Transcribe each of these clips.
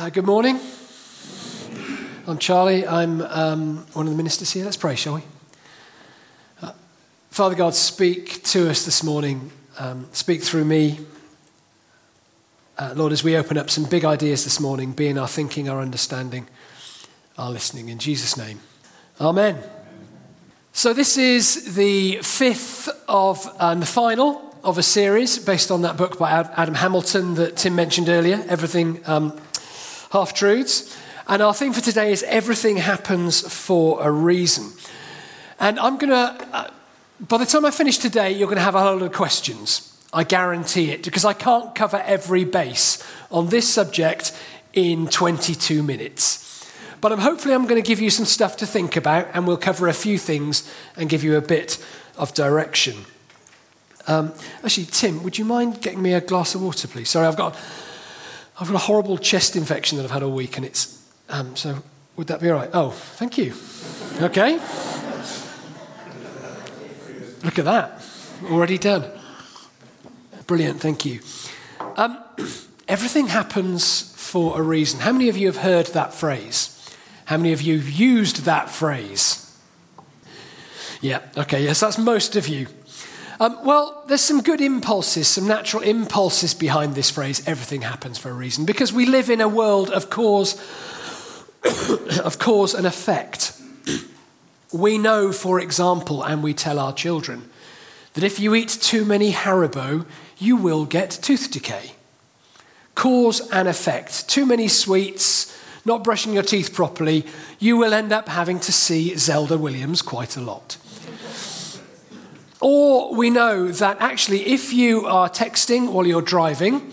Uh, good morning. I'm Charlie. I'm um, one of the ministers here. Let's pray, shall we? Uh, Father God, speak to us this morning. Um, speak through me. Uh, Lord, as we open up some big ideas this morning, be in our thinking, our understanding, our listening. In Jesus' name. Amen. So, this is the fifth of and the final of a series based on that book by Adam Hamilton that Tim mentioned earlier, Everything um, half truths. And our theme for today is everything happens for a reason. And I'm going to, uh, by the time I finish today, you're going to have a whole lot of questions. I guarantee it, because I can't cover every base on this subject in 22 minutes. But I'm, hopefully, I'm going to give you some stuff to think about, and we'll cover a few things and give you a bit of direction. Um, actually, Tim, would you mind getting me a glass of water, please? Sorry, I've got I've got a horrible chest infection that I've had all week, and it's um, so. Would that be all right? Oh, thank you. Okay. Look at that, already done. Brilliant, thank you. Um, everything happens for a reason. How many of you have heard that phrase? How many of you have used that phrase? Yeah, okay, yes, that's most of you. Um, well, there's some good impulses, some natural impulses behind this phrase, everything happens for a reason, because we live in a world of cause, of cause and effect. we know, for example, and we tell our children, that if you eat too many Haribo, you will get tooth decay. Cause and effect. Too many sweets, not brushing your teeth properly, you will end up having to see Zelda Williams quite a lot. Or we know that actually, if you are texting while you're driving,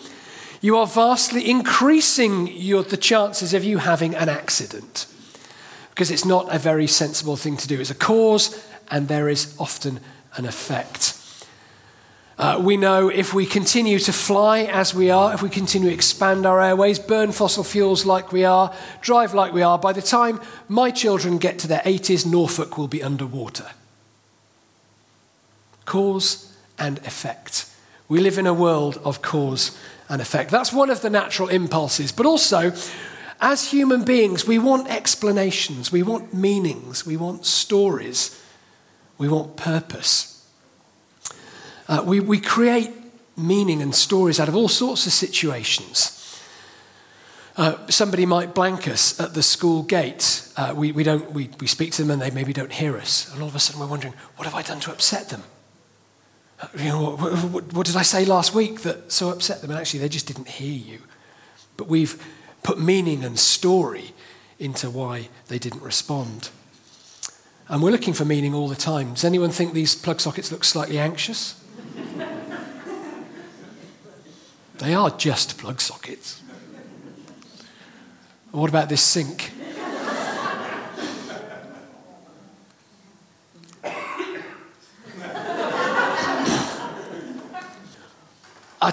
you are vastly increasing your, the chances of you having an accident because it's not a very sensible thing to do. It's a cause, and there is often an effect. Uh, we know if we continue to fly as we are, if we continue to expand our airways, burn fossil fuels like we are, drive like we are, by the time my children get to their 80s, Norfolk will be underwater cause and effect. We live in a world of cause and effect. That's one of the natural impulses. But also, as human beings, we want explanations, we want meanings, we want stories, we want purpose. Uh, we, we create meaning and stories out of all sorts of situations. Uh, somebody might blank us at the school gate. Uh, we, we, don't, we, we speak to them and they maybe don't hear us. And all of a sudden we're wondering, what have I done to upset them? You know, what, what, what, did I say last week that so upset them? And actually, they just didn't hear you. But we've put meaning and story into why they didn't respond. And we're looking for meaning all the time. Does anyone think these plug sockets look slightly anxious? they are just plug sockets. What about this sink?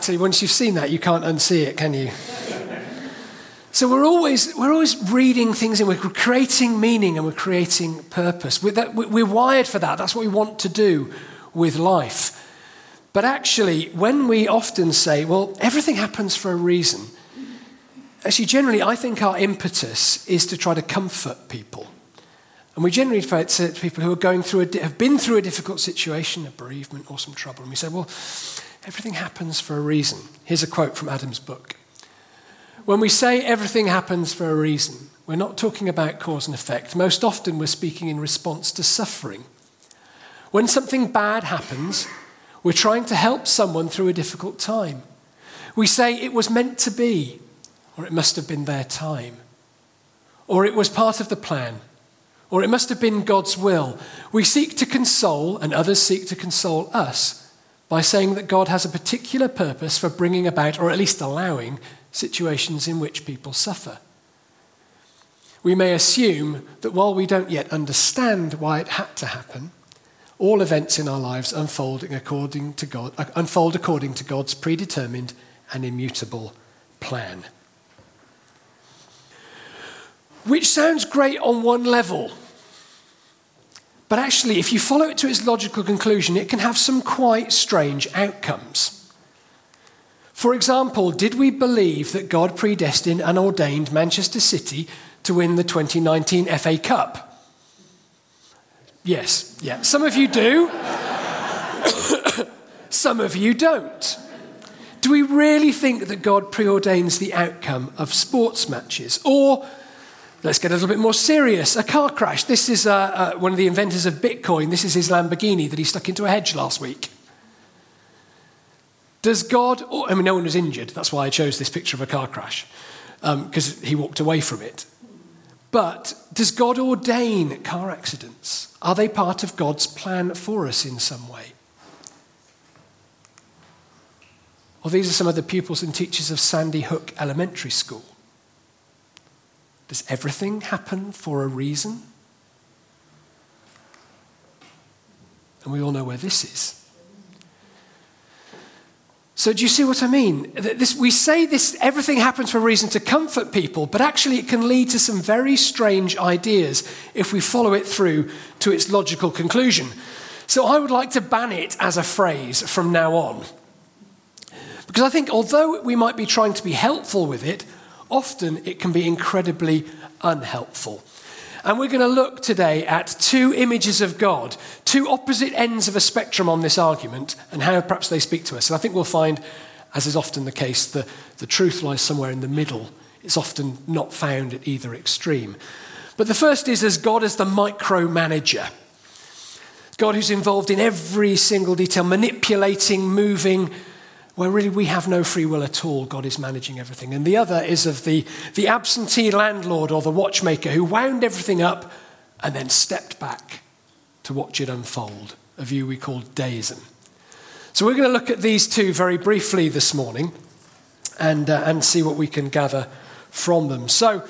You, once you've seen that, you can't unsee it, can you? So we're always, we're always reading things and we're creating meaning and we're creating purpose. We're, that, we're wired for that. That's what we want to do with life. But actually, when we often say, well, everything happens for a reason, actually, generally, I think our impetus is to try to comfort people. And we generally to people who are going through a, have been through a difficult situation, a bereavement or some trouble. And we say, well, Everything happens for a reason. Here's a quote from Adam's book. When we say everything happens for a reason, we're not talking about cause and effect. Most often, we're speaking in response to suffering. When something bad happens, we're trying to help someone through a difficult time. We say it was meant to be, or it must have been their time, or it was part of the plan, or it must have been God's will. We seek to console, and others seek to console us by saying that God has a particular purpose for bringing about, or at least allowing, situations in which people suffer. We may assume that while we don't yet understand why it had to happen, all events in our lives according to God, uh, unfold according to God's predetermined and immutable plan. Which sounds great on one level. But actually, if you follow it to its logical conclusion, it can have some quite strange outcomes. For example, did we believe that God predestined and ordained Manchester City to win the 2019 FA Cup? Yes, yeah. Some of you do, some of you don't. Do we really think that God preordains the outcome of sports matches? Or, let's get a little bit more serious, a car crash. This is uh, uh, one of the inventors of Bitcoin. This is his Lamborghini that he stuck into a hedge last week. Does God, I mean, no one was injured. That's why I chose this picture of a car crash, because um, he walked away from it. But does God ordain car accidents? Are they part of God's plan for us in some way? Well, these are some of the pupils and teachers of Sandy Hook Elementary School. Does everything happen for a reason? And we all know where this is. So, do you see what I mean? This, we say this, everything happens for a reason to comfort people, but actually it can lead to some very strange ideas if we follow it through to its logical conclusion. So, I would like to ban it as a phrase from now on. Because I think although we might be trying to be helpful with it, often it can be incredibly unhelpful. And we're going to look today at two images of God, two opposite ends of a spectrum on this argument, and how perhaps they speak to us. And I think we'll find, as is often the case, the, the truth lies somewhere in the middle. It's often not found at either extreme. But the first is as God as the micromanager. God who's involved in every single detail, manipulating, moving, where really we have no free will at all. God is managing everything. And the other is of the, the absentee landlord or the watchmaker who wound everything up and then stepped back to watch it unfold, a view we call deism. So we're going to look at these two very briefly this morning and, uh, and see what we can gather from them. So,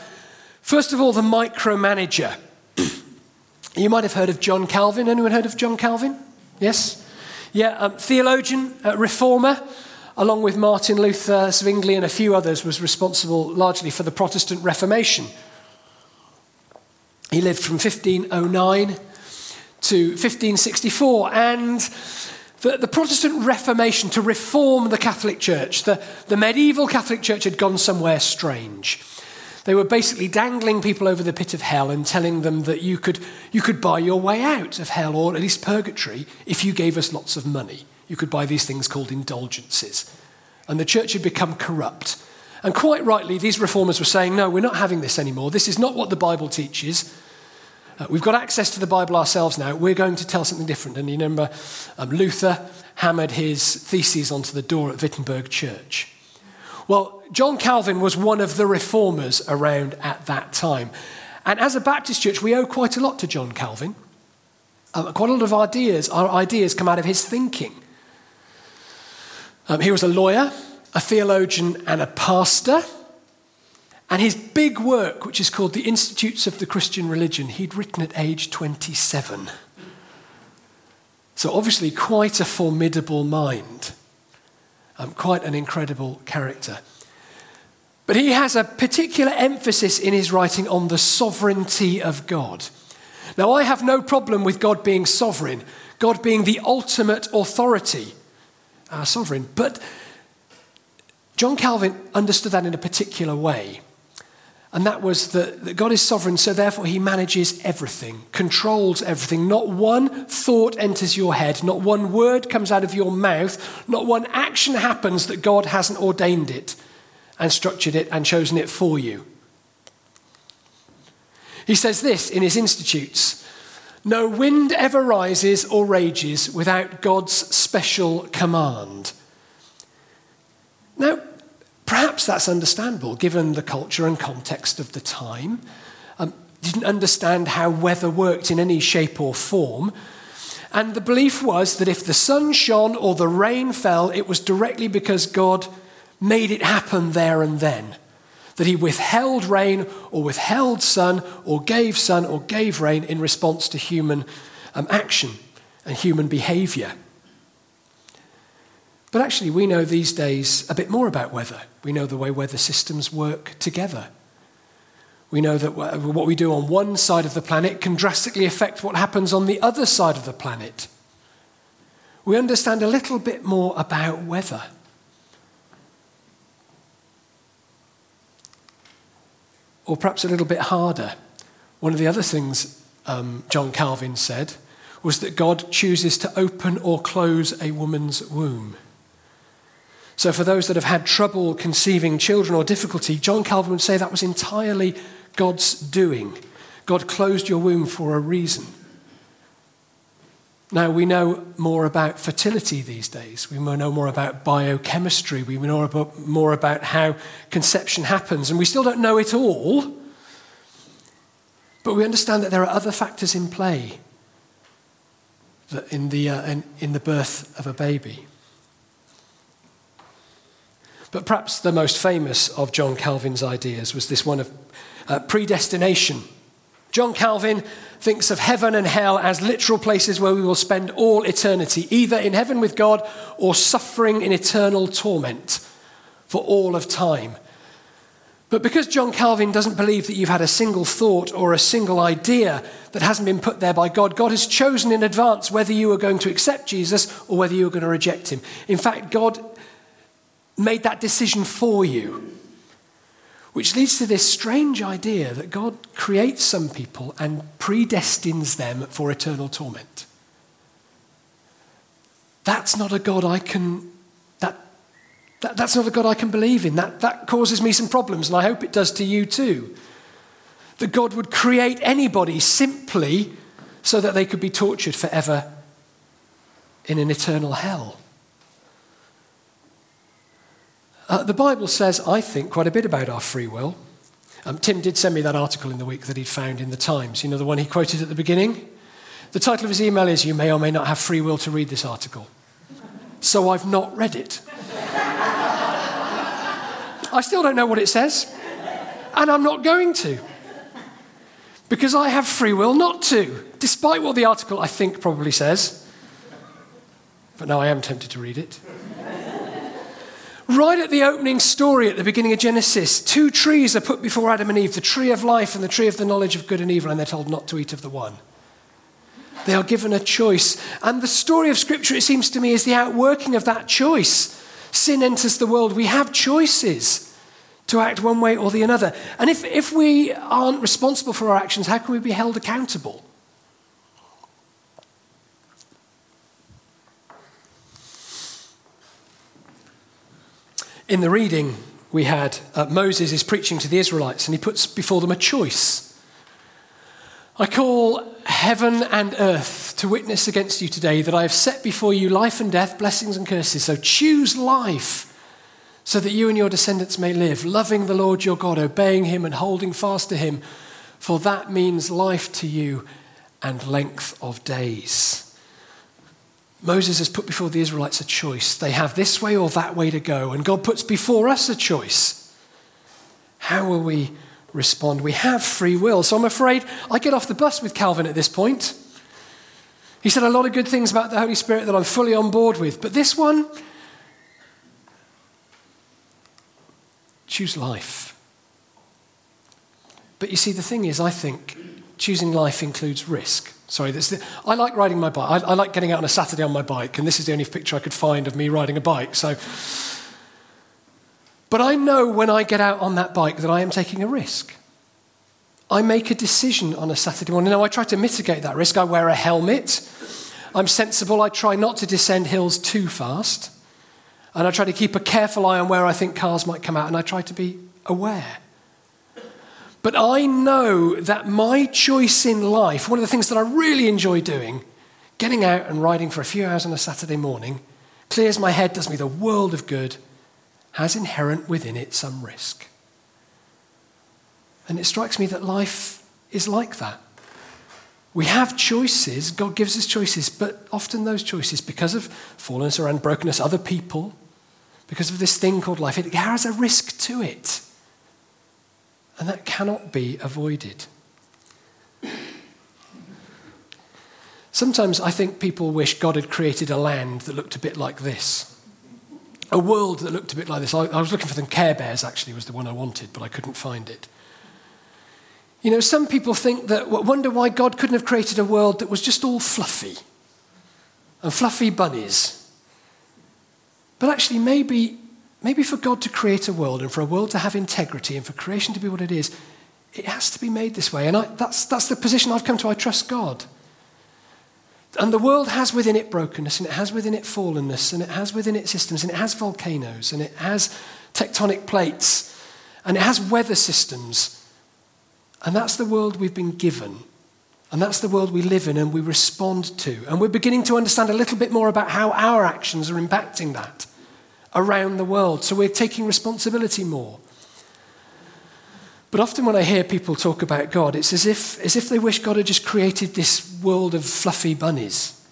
first of all, the micromanager. you might have heard of John Calvin. Anyone heard of John Calvin? Yes? Yeah, um, theologian, uh, reformer along with Martin Luther, Zwingli, and a few others, was responsible largely for the Protestant Reformation. He lived from 1509 to 1564, and the, the, Protestant Reformation to reform the Catholic Church, the, the medieval Catholic Church had gone somewhere strange. They were basically dangling people over the pit of hell and telling them that you could, you could buy your way out of hell or at least purgatory if you gave us lots of money you could buy these things called indulgences. And the church had become corrupt. And quite rightly, these reformers were saying, no, we're not having this anymore. This is not what the Bible teaches. Uh, we've got access to the Bible ourselves now. We're going to tell something different. And you remember, um, Luther hammered his theses onto the door at Wittenberg Church. Well, John Calvin was one of the reformers around at that time. And as a Baptist church, we owe quite a lot to John Calvin. Uh, quite a lot of ideas, our ideas come out of his thinking. Um, he was a lawyer, a theologian, and a pastor. And his big work, which is called The Institutes of the Christian Religion, he'd written at age 27. So, obviously, quite a formidable mind, um, quite an incredible character. But he has a particular emphasis in his writing on the sovereignty of God. Now, I have no problem with God being sovereign, God being the ultimate authority our sovereign. But John Calvin understood that in a particular way. And that was that, that God is sovereign, so therefore he manages everything, controls everything. Not one thought enters your head, not one word comes out of your mouth, not one action happens that God hasn't ordained it and structured it and chosen it for you. He says this in his Institutes no wind ever rises or rages without God's special command. Now, perhaps that's understandable given the culture and context of the time. Um, didn't understand how weather worked in any shape or form. And the belief was that if the sun shone or the rain fell, it was directly because God made it happen there and then that he withheld rain or withheld sun or gave sun or gave rain in response to human um, action and human behavior. But actually, we know these days a bit more about weather. We know the way weather systems work together. We know that what we do on one side of the planet can drastically affect what happens on the other side of the planet. We understand a little bit more about weather. Or perhaps a little bit harder. One of the other things um, John Calvin said was that God chooses to open or close a woman's womb. So, for those that have had trouble conceiving children or difficulty, John Calvin would say that was entirely God's doing. God closed your womb for a reason. Now, we know more about fertility these days. We know more about biochemistry. We know more about how conception happens. And we still don't know it all. But we understand that there are other factors in play in the, uh, in, in the birth of a baby. But perhaps the most famous of John Calvin's ideas was this one of uh, predestination. John Calvin thinks of heaven and hell as literal places where we will spend all eternity, either in heaven with God or suffering in eternal torment for all of time. But because John Calvin doesn't believe that you've had a single thought or a single idea that hasn't been put there by God, God has chosen in advance whether you are going to accept Jesus or whether you are going to reject him. In fact, God made that decision for you. Which leads to this strange idea that God creates some people and predestines them for eternal torment. That's not a God I can that, that that's not a God I can believe in. That that causes me some problems, and I hope it does to you too. That God would create anybody simply so that they could be tortured forever in an eternal hell. Uh, the Bible says, I think, quite a bit about our free will. Um, Tim did send me that article in the week that he'd found in the Times, you know, the one he quoted at the beginning. The title of his email is, You may or may not have free will to read this article. So I've not read it. I still don't know what it says, and I'm not going to. Because I have free will not to, despite what the article I think probably says. But now I am tempted to read it. Right at the opening story at the beginning of Genesis, two trees are put before Adam and Eve the tree of life and the tree of the knowledge of good and evil, and they're told not to eat of the one. They are given a choice. And the story of Scripture, it seems to me, is the outworking of that choice. Sin enters the world. We have choices to act one way or the other. And if, if we aren't responsible for our actions, how can we be held accountable? In the reading we had, uh, Moses is preaching to the Israelites and he puts before them a choice. I call heaven and earth to witness against you today that I have set before you life and death, blessings and curses. So choose life so that you and your descendants may live, loving the Lord your God, obeying him and holding fast to him, for that means life to you and length of days. Moses has put before the Israelites a choice. They have this way or that way to go. And God puts before us a choice. How will we respond? We have free will. So I'm afraid I get off the bus with Calvin at this point. He said a lot of good things about the Holy Spirit that I'm fully on board with. But this one, choose life. But you see, the thing is, I think choosing life includes risk. Sorry, the, I like riding my bike. I, I, like getting out on a Saturday on my bike, and this is the only picture I could find of me riding a bike. So, but I know when I get out on that bike that I am taking a risk. I make a decision on a Saturday morning. Now, I try to mitigate that risk. I wear a helmet. I'm sensible. I try not to descend hills too fast. And I try to keep a careful eye on where I think cars might come out, and I try to be aware. But I know that my choice in life, one of the things that I really enjoy doing, getting out and riding for a few hours on a Saturday morning, clears my head, does me the world of good, has inherent within it some risk. And it strikes me that life is like that. We have choices, God gives us choices, but often those choices, because of fallenness or unbrokenness, other people, because of this thing called life, it has a risk to it. And that cannot be avoided. Sometimes I think people wish God had created a land that looked a bit like this. A world that looked a bit like this. I, I was looking for them. Care Bears actually was the one I wanted, but I couldn't find it. You know, some people think that, wonder why God couldn't have created a world that was just all fluffy and fluffy bunnies. But actually, maybe Maybe for God to create a world and for a world to have integrity and for creation to be what it is, It has to be made this way. And I, that's, that's the position I've come to. I trust God. And the world has within it brokenness, and it has within it fallenness, and it has within it systems, and it has volcanoes, and it has tectonic plates, and it has weather systems. And that's the world we've been given. And that's the world we live in and we respond to. And we're beginning to understand a little bit more about how our actions are impacting that around the world. So we're taking responsibility more. But often when I hear people talk about God, it's as if, as if they wish God had just created this world of fluffy bunnies.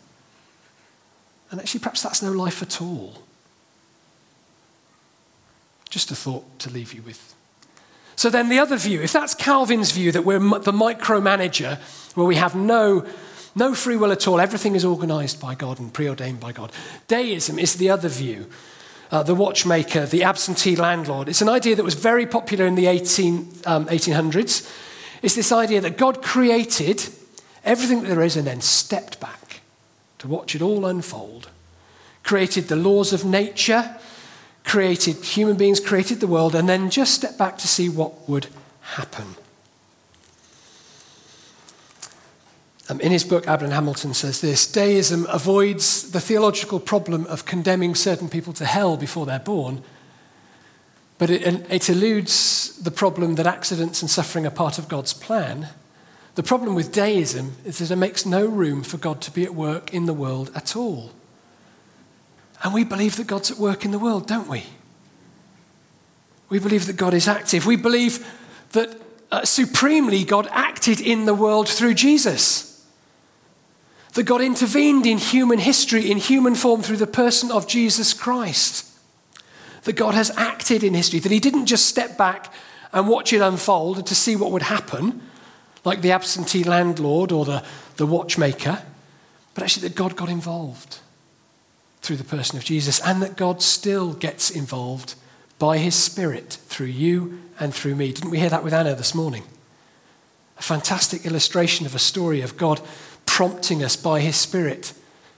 And actually, perhaps that's no life at all. Just a thought to leave you with. So then, the other view, if that's Calvin's view that we're the micromanager, where we have no, no free will at all, everything is organized by God and preordained by God, deism is the other view. Uh, the watchmaker, the absentee landlord. It's an idea that was very popular in the 18, um, 1800s. It's this idea that God created everything that there is and then stepped back to watch it all unfold. Created the laws of nature, created human beings, created the world, and then just stepped back to see what would happen. Um, in his book, Abraham Hamilton says this Deism avoids the theological problem of condemning certain people to hell before they're born, but it, it eludes the problem that accidents and suffering are part of God's plan. The problem with deism is that it makes no room for God to be at work in the world at all. And we believe that God's at work in the world, don't we? We believe that God is active. We believe that uh, supremely God acted in the world through Jesus that God intervened in human history, in human form, through the person of Jesus Christ. That God has acted in history, that He didn't just step back and watch it unfold to see what would happen, like the absentee landlord or the, the watchmaker, but actually that God got involved through the person of Jesus, and that God still gets involved by His Spirit through you and through me. Didn't we hear that with Anna this morning? A fantastic illustration of a story of God prompting us by his Spirit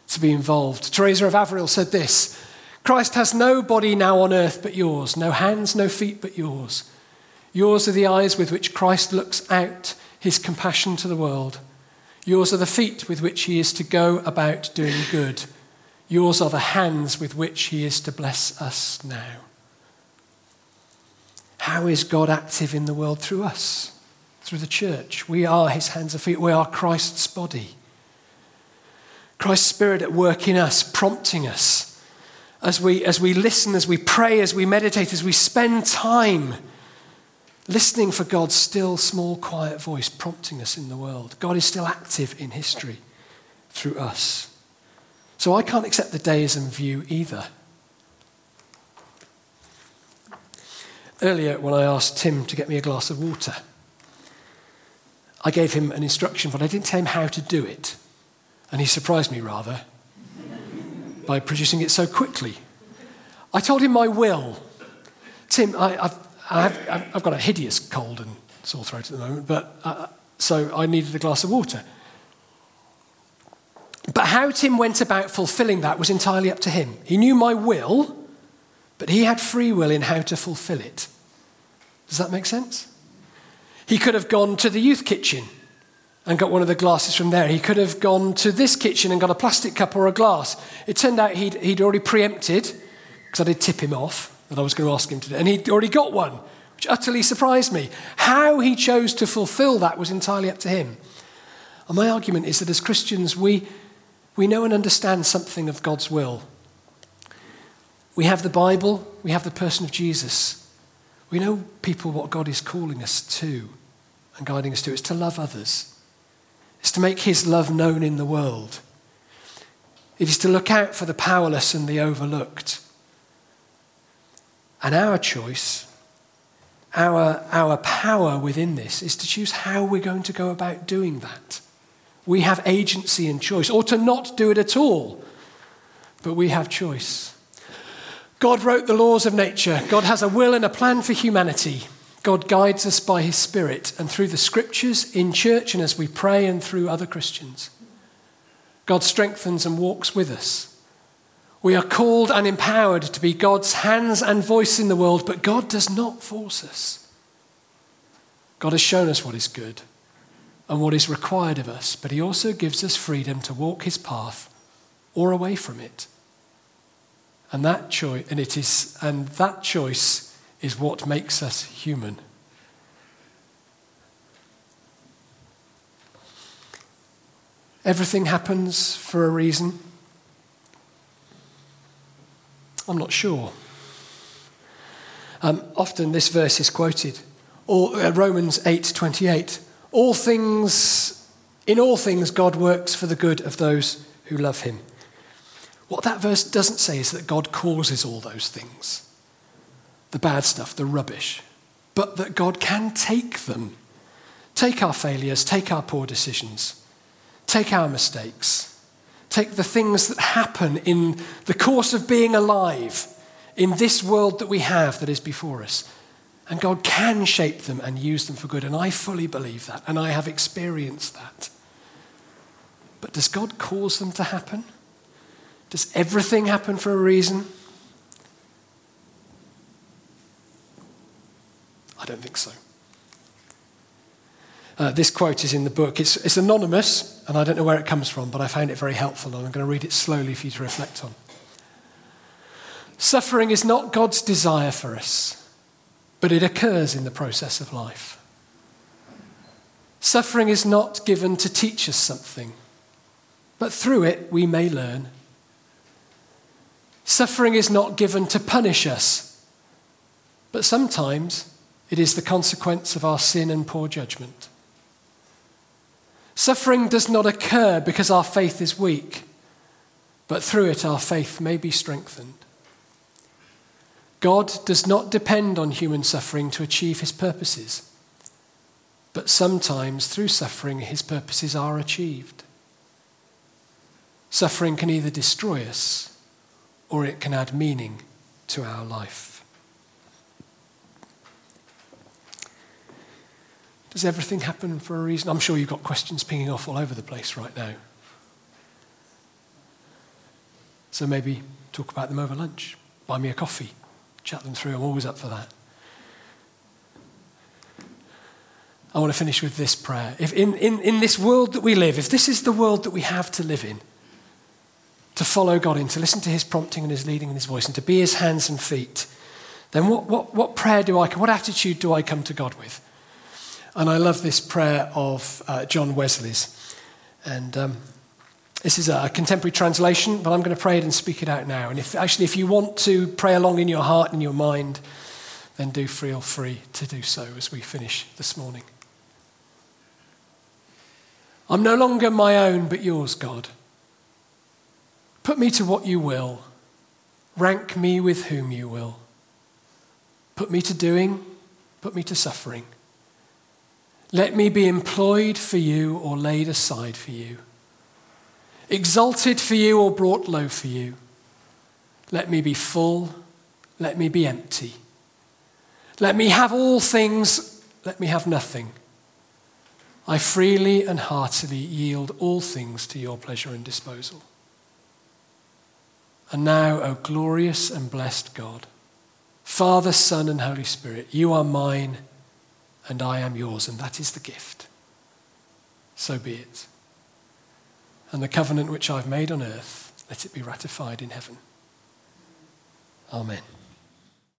to be involved. Teresa of Avila said this Christ has no body now on earth but yours, no hands, no feet but yours. Yours are the eyes with which Christ looks out his compassion to the world. Yours are the feet with which he is to go about doing good. Yours are the hands with which he is to bless us now. How is God active in the world through us? through the church. We are his hands and feet. We are Christ's body. Christ's Spirit at work in us, prompting us as we, as we listen, as we pray, as we meditate, as we spend time listening for God's still, small, quiet voice prompting us in the world. God is still active in history through us. So I can't accept the deism view either. Earlier, when I asked Tim to get me a glass of water, I gave him an instruction, but I didn't tell him how to do it. And he surprised me rather by producing it so quickly. I told him my will. Tim, I, have I've, I've, got a hideous cold and sore throat at the moment, but uh, so I needed a glass of water. But how Tim went about fulfilling that was entirely up to him. He knew my will, but he had free will in how to fulfill it. Does that make sense? He could have gone to the youth kitchen and got one of the glasses from there. He could have gone to this kitchen and got a plastic cup or a glass. It turned out he'd, he'd already preempted, because I did tip him off that I was going to ask him to do, and he'd already got one, which utterly surprised me. How he chose to fulfill that was entirely up to him. And my argument is that as Christians, we, we know and understand something of God's will. We have the Bible, we have the person of Jesus. We know people what God is calling us to and guiding us to. It's to love others, it's to make His love known in the world. It is to look out for the powerless and the overlooked. And our choice, our, our power within this, is to choose how we're going to go about doing that. We have agency and choice, or to not do it at all, but we have choice. God wrote the laws of nature. God has a will and a plan for humanity. God guides us by his Spirit and through the scriptures, in church, and as we pray and through other Christians. God strengthens and walks with us. We are called and empowered to be God's hands and voice in the world, but God does not force us. God has shown us what is good and what is required of us, but He also gives us freedom to walk His path or away from it. And that choice, and it is, and that choice is what makes us human. Everything happens for a reason. I'm not sure. Um, often this verse is quoted, uh, Romans 8:28. All things, in all things, God works for the good of those who love Him. What that verse doesn't say is that God causes all those things, the bad stuff, the rubbish, but that God can take them, take our failures, take our poor decisions, take our mistakes, take the things that happen in the course of being alive in this world that we have that is before us. And God can shape them and use them for good. And I fully believe that. And I have experienced that. But does God cause them to happen? Does everything happen for a reason? I don't think so. Uh, this quote is in the book. It's, it's anonymous, and I don't know where it comes from, but I found it very helpful, and I'm going to read it slowly for you to reflect on. Suffering is not God's desire for us, but it occurs in the process of life. Suffering is not given to teach us something, but through it we may learn. Suffering is not given to punish us, but sometimes it is the consequence of our sin and poor judgment. Suffering does not occur because our faith is weak, but through it our faith may be strengthened. God does not depend on human suffering to achieve his purposes, but sometimes through suffering his purposes are achieved. Suffering can either destroy us or it can add meaning to our life. Does everything happen for a reason? I'm sure you've got questions pinging off all over the place right now. So maybe talk about them over lunch. Buy me a coffee. Chat them through. I'm always up for that. I want to finish with this prayer. If in, in, in this world that we live, if this is the world that we have to live in, to follow God in, to listen to his prompting and his leading and his voice, and to be his hands and feet, then what, what, what prayer do I, what attitude do I come to God with? And I love this prayer of uh, John Wesley's. And um, this is a contemporary translation, but I'm going to pray it and speak it out now. And if, actually, if you want to pray along in your heart and your mind, then do feel free to do so as we finish this morning. I'm no longer my own, but yours, God. Put me to what you will. Rank me with whom you will. Put me to doing, put me to suffering. Let me be employed for you or laid aside for you, exalted for you or brought low for you. Let me be full, let me be empty. Let me have all things, let me have nothing. I freely and heartily yield all things to your pleasure and disposal. And now, O glorious and blessed God, Father, Son, and Holy Spirit, you are mine and I am yours, and that is the gift. So be it. And the covenant which I've made on earth, let it be ratified in heaven. Amen.